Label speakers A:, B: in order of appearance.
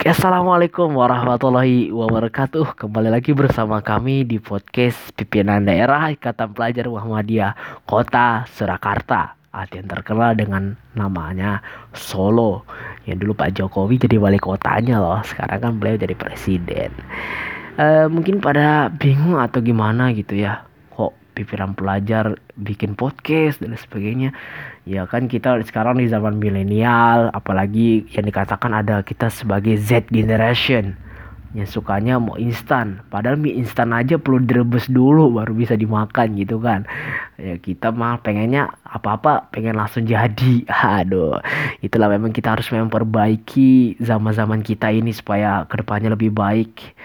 A: Oke, assalamualaikum warahmatullahi wabarakatuh. Kembali lagi bersama kami di podcast pimpinan daerah Ikatan Pelajar Muhammadiyah Kota Surakarta atau yang terkenal dengan namanya Solo. Yang dulu Pak Jokowi jadi wali kotanya loh. Sekarang kan beliau jadi presiden. E, mungkin pada bingung atau gimana gitu ya pimpinan pelajar bikin podcast dan sebagainya. Ya kan kita sekarang di zaman milenial apalagi yang dikatakan ada kita sebagai Z generation. Yang sukanya mau instan. Padahal mie instan aja perlu direbus dulu baru bisa dimakan gitu kan. Ya kita mah pengennya apa-apa pengen langsung jadi. Aduh itulah memang kita harus memperbaiki zaman-zaman kita ini supaya ke depannya lebih baik